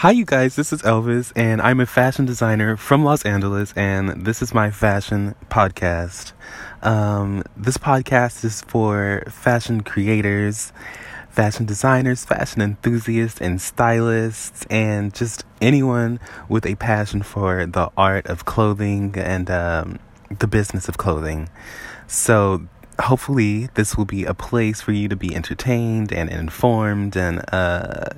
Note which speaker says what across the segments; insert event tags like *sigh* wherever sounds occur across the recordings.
Speaker 1: Hi, you guys. This is Elvis, and I'm a fashion designer from Los Angeles, and this is my fashion podcast. Um, this podcast is for fashion creators, fashion designers, fashion enthusiasts, and stylists, and just anyone with a passion for the art of clothing and um, the business of clothing. So, hopefully, this will be a place for you to be entertained and informed and uh,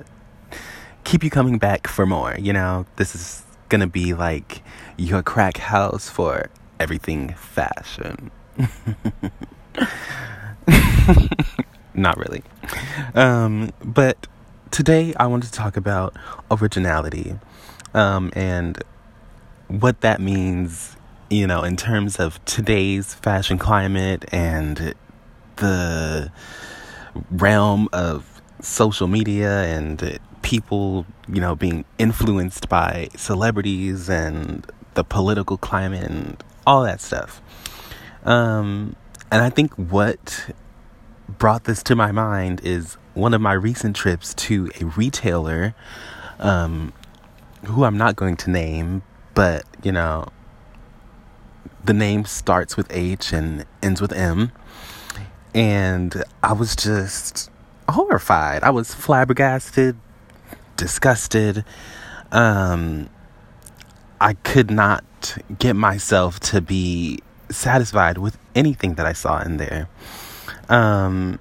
Speaker 1: keep you coming back for more. You know, this is gonna be like your crack house for everything fashion. *laughs* Not really. Um, but today I wanted to talk about originality um, and what that means, you know, in terms of today's fashion climate and the realm of social media and people, you know, being influenced by celebrities and the political climate and all that stuff. Um, and I think what brought this to my mind is one of my recent trips to a retailer um, who I'm not going to name, but, you know, the name starts with H and ends with M. And I was just horrified. I was flabbergasted, disgusted. Um, I could not get myself to be satisfied with anything that I saw in there. Um,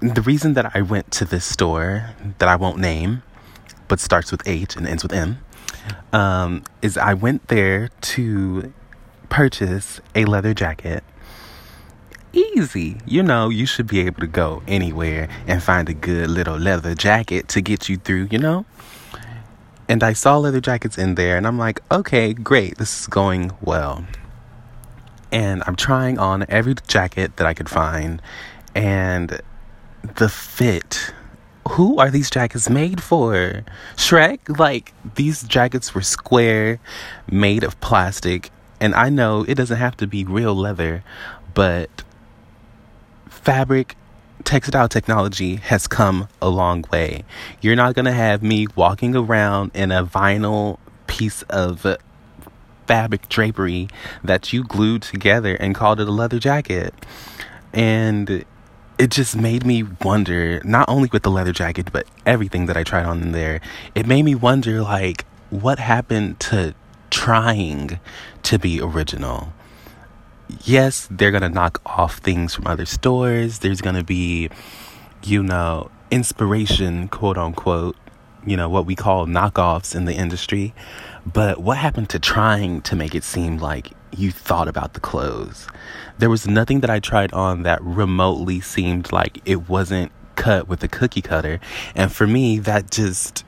Speaker 1: the reason that I went to this store that I won't name, but starts with H and ends with M, um, is I went there to purchase a leather jacket easy. You know, you should be able to go anywhere and find a good little leather jacket to get you through, you know? And I saw leather jackets in there, and I'm like, okay, great, this is going well. And I'm trying on every jacket that I could find, and the fit. Who are these jackets made for? Shrek? Like, these jackets were square, made of plastic, and I know it doesn't have to be real leather, but fabric textile technology has come a long way. You're not going to have me walking around in a vinyl piece of fabric drapery that you glued together and called it a leather jacket. And it just made me wonder, not only with the leather jacket, but everything that I tried on in there, it made me wonder like, what happened to trying to be original? Yes, they're going to knock off things from other stores. There's going to be, you know, inspiration, quote unquote, you know, what we call knockoffs in the industry. But what happened to trying to make it seem like you thought about the clothes? There was nothing that I tried on that remotely seemed like it wasn't cut with a cookie cutter. And for me, that just,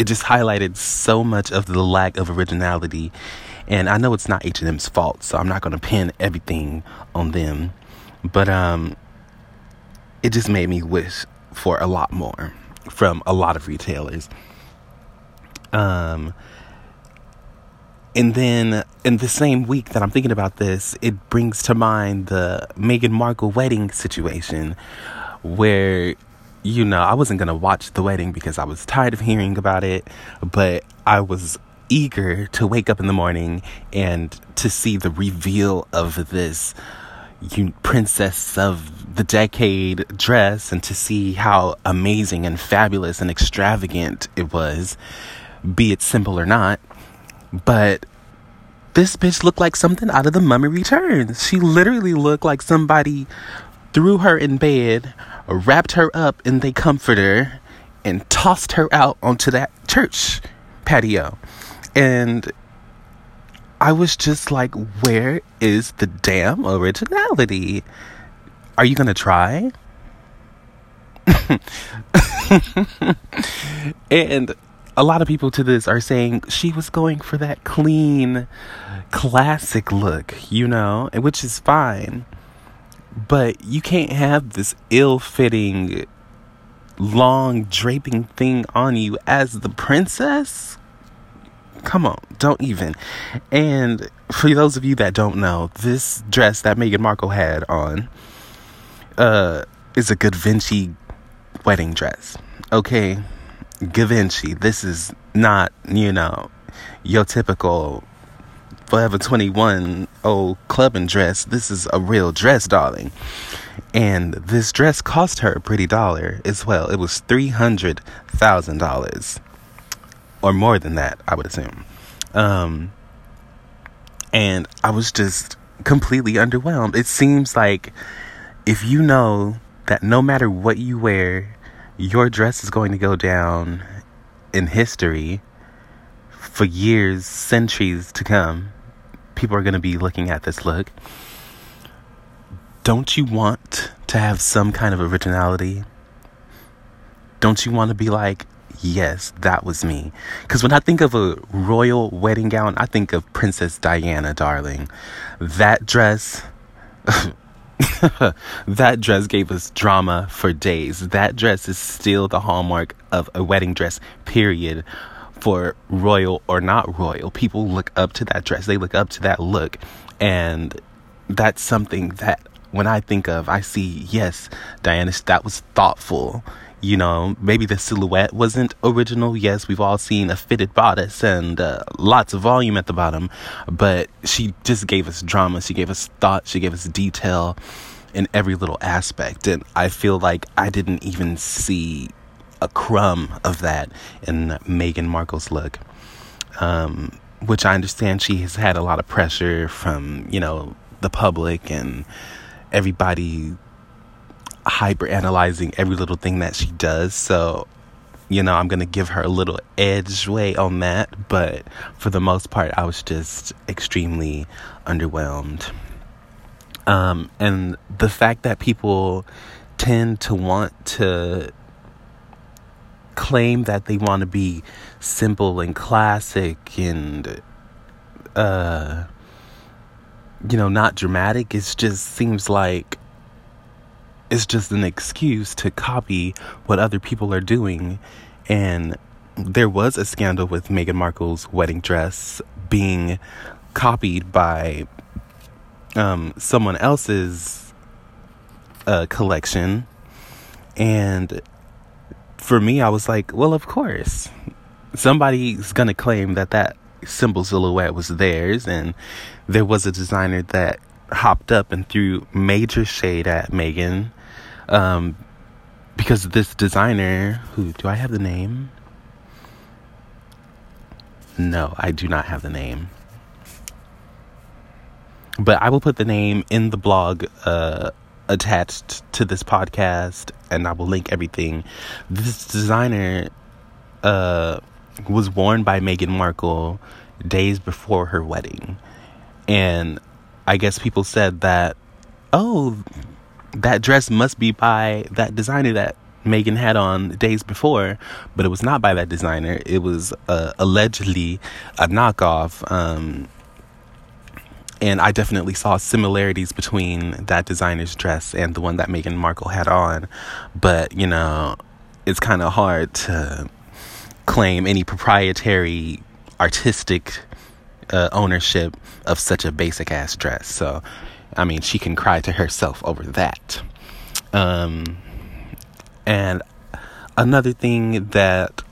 Speaker 1: it just highlighted so much of the lack of originality and I know it's not H&M's fault, so I'm not going to pin everything on them. But um it just made me wish for a lot more from a lot of retailers. Um and then in the same week that I'm thinking about this, it brings to mind the Meghan Markle wedding situation where you know, I wasn't going to watch the wedding because I was tired of hearing about it, but I was eager to wake up in the morning and to see the reveal of this princess of the decade dress and to see how amazing and fabulous and extravagant it was, be it simple or not. But this bitch looked like something out of the mummy returns. She literally looked like somebody threw her in bed, wrapped her up in the comforter, and tossed her out onto that church patio. And I was just like, where is the damn originality? Are you going to try? *laughs* and a lot of people to this are saying she was going for that clean, classic look, you know, which is fine. But you can't have this ill fitting, long draping thing on you as the princess. Come on, don't even. And for those of you that don't know, this dress that Meghan Markle had on uh, is a good Vinci wedding dress. Okay, Givenchy. This is not, you know, your typical Forever 21 old clubbing dress. This is a real dress, darling. And this dress cost her a pretty dollar as well. It was $300,000. Or more than that, I would assume. Um, and I was just completely underwhelmed. It seems like if you know that no matter what you wear, your dress is going to go down in history for years, centuries to come. People are going to be looking at this look. Don't you want to have some kind of originality? Don't you want to be like, yes, that was me? Because when I think of a royal wedding gown, I think of Princess Diana, darling. That dress. *laughs* that dress gave us drama for days. That dress is still the hallmark of a wedding dress, period for royal or not royal. People look up to that dress, they look up to that look. And that's something that when I think of, I see, yes, Diana, that was thoughtful. You know, maybe the silhouette wasn't original. Yes, we've all seen a fitted bodice and uh, lots of volume at the bottom, but she just gave us drama. She gave us thought. She gave us detail in every little aspect. And I feel like I didn't even see a crumb of that in Meghan Markle's look. Um, which I understand she has had a lot of pressure from, you know, the public and everybody hyper analyzing every little thing that she does. So, you know, I'm going to give her a little edge way on that. But for the most part, I was just extremely underwhelmed. Um, and the fact that people tend to want to claim that they want to be simple and classic and uh you know not dramatic. It just seems like it's just an excuse to copy what other people are doing. And there was a scandal with Meghan Markle's wedding dress being copied by um, someone else's uh, collection. And for me, I was like, well, of course. Somebody's going to claim that that symbol silhouette was theirs, and there was a designer that hopped up and threw major shade at Meghan. Um, because this designer, who do I have the name? No, I do not have the name. But I will put the name in the blog uh, attached to this podcast and I will link everything. This designer uh, was worn by Meghan Markle days before her wedding. And I guess people said that, oh, that dress must be by that designer that Meghan had on days before, but it was not by that designer. It was uh, allegedly a knockoff. Um, and I definitely saw similarities between that designer's dress and the one that Meghan Markle had on. But, you know, it's kind of hard to claim any proprietary artistic uh, ownership of such a basic ass dress. So, I mean, she can cry to herself over that. Um, and another thing that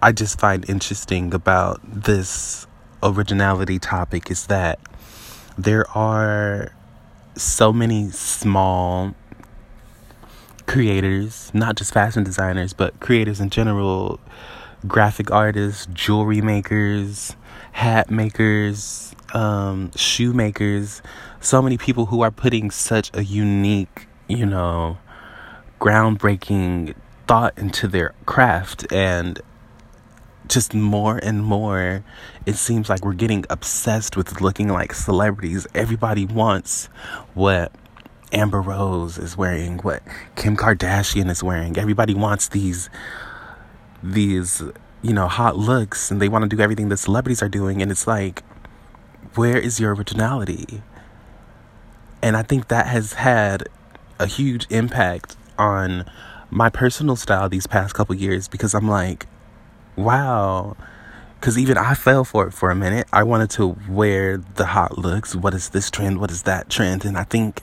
Speaker 1: I just find interesting about this originality topic is that there are so many small creators, not just fashion designers, but creators in general, graphic artists, jewelry makers, hat makers, um, shoe makers, so many people who are putting such a unique, you know, groundbreaking thought into their craft and just more and more, it seems like we're getting obsessed with looking like celebrities. Everybody wants what Amber Rose is wearing, what Kim Kardashian is wearing. Everybody wants these these you know hot looks and they want to do everything the celebrities are doing and it's like where is your originality? And I think that has had a huge impact on my personal style these past couple years because I'm like wow. Because even I fell for it for a minute. I wanted to wear the hot looks. What is this trend? What is that trend? And I think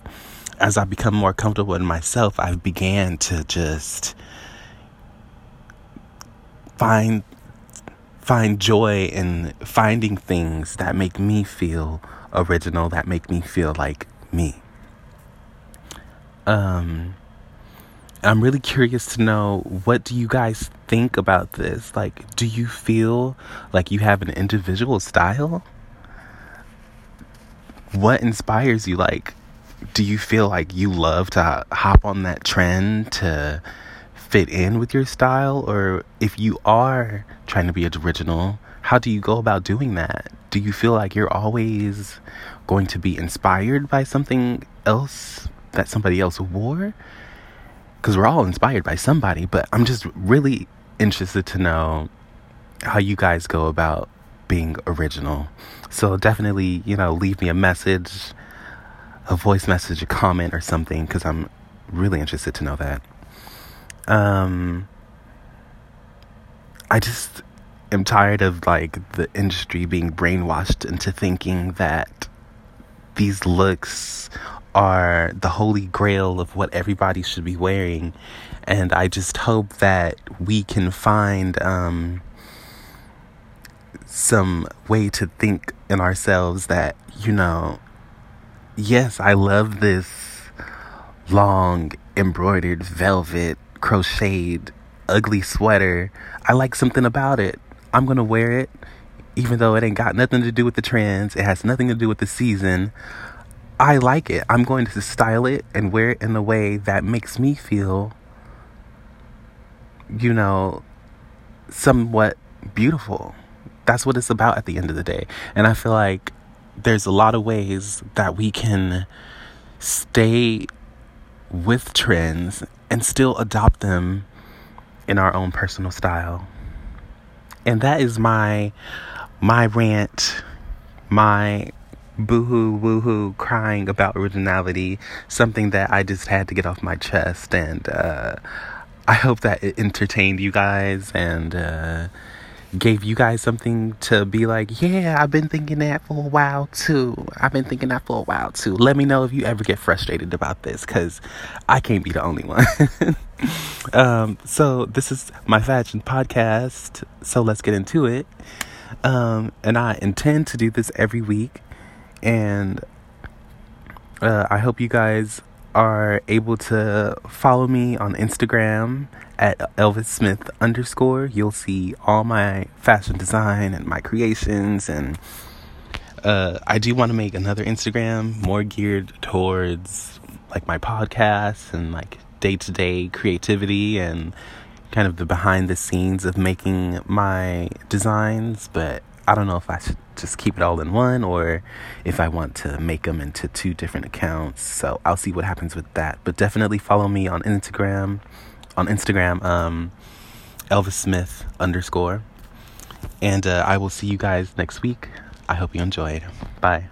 Speaker 1: as I become more comfortable in myself, I began to just find find joy in finding things that make me feel original, that make me feel like me. Um I'm really curious to know what do you guys think about this? Like do you feel like you have an individual style? What inspires you like do you feel like you love to hop on that trend to fit in with your style? Or if you are trying to be original, how do you go about doing that? Do you feel like you're always going to be inspired by something else that somebody else wore? Because we're all inspired by somebody, but I'm just really interested to know how you guys go about being original. So definitely, you know, leave me a message a voice message, a comment, or something because I'm really interested to know that. Um, I just am tired of like the industry being brainwashed into thinking that these looks are the holy grail of what everybody should be wearing. And I just hope that we can find um, some way to think in ourselves that, you know, yes, I love this long embroidered velvet crocheted ugly sweater. I like something about it. I'm going to wear it even though it ain't got nothing to do with the trends. It has nothing to do with the season. I like it. I'm going to style it and wear it in a way that makes me feel you know somewhat beautiful. That's what it's about at the end of the day. And I feel like there's a lot of ways that we can stay with trends and still adopt them in our own personal style. And that is my my rant, my boohoo woohoo crying about originality, something that I just had to get off my chest and uh, I hope that it entertained you guys and uh, gave you guys something to be like, yeah, I've been thinking that for a while too. I've been thinking that for a while too. Let me know if you ever get frustrated about this because I can't be the only one. *laughs* um, so, this is my fashion podcast. So, let's get into it. Um, and I intend to do this every week. And uh, I hope you guys are able to follow me on Instagram at Elvis Smith underscore. You'll see all my fashion design and my creations. And uh, I do want to make another Instagram more geared towards like my podcasts and like day to day creativity and kind of the behind the scenes of making my designs. But I don't know if I should just keep it all in one or if I want to make them into two different accounts. So I'll see what happens with that. But definitely follow me on Instagram. On Instagram, um, Elvis Smith underscore. And uh, I will see you guys next week. I hope you enjoyed. Bye.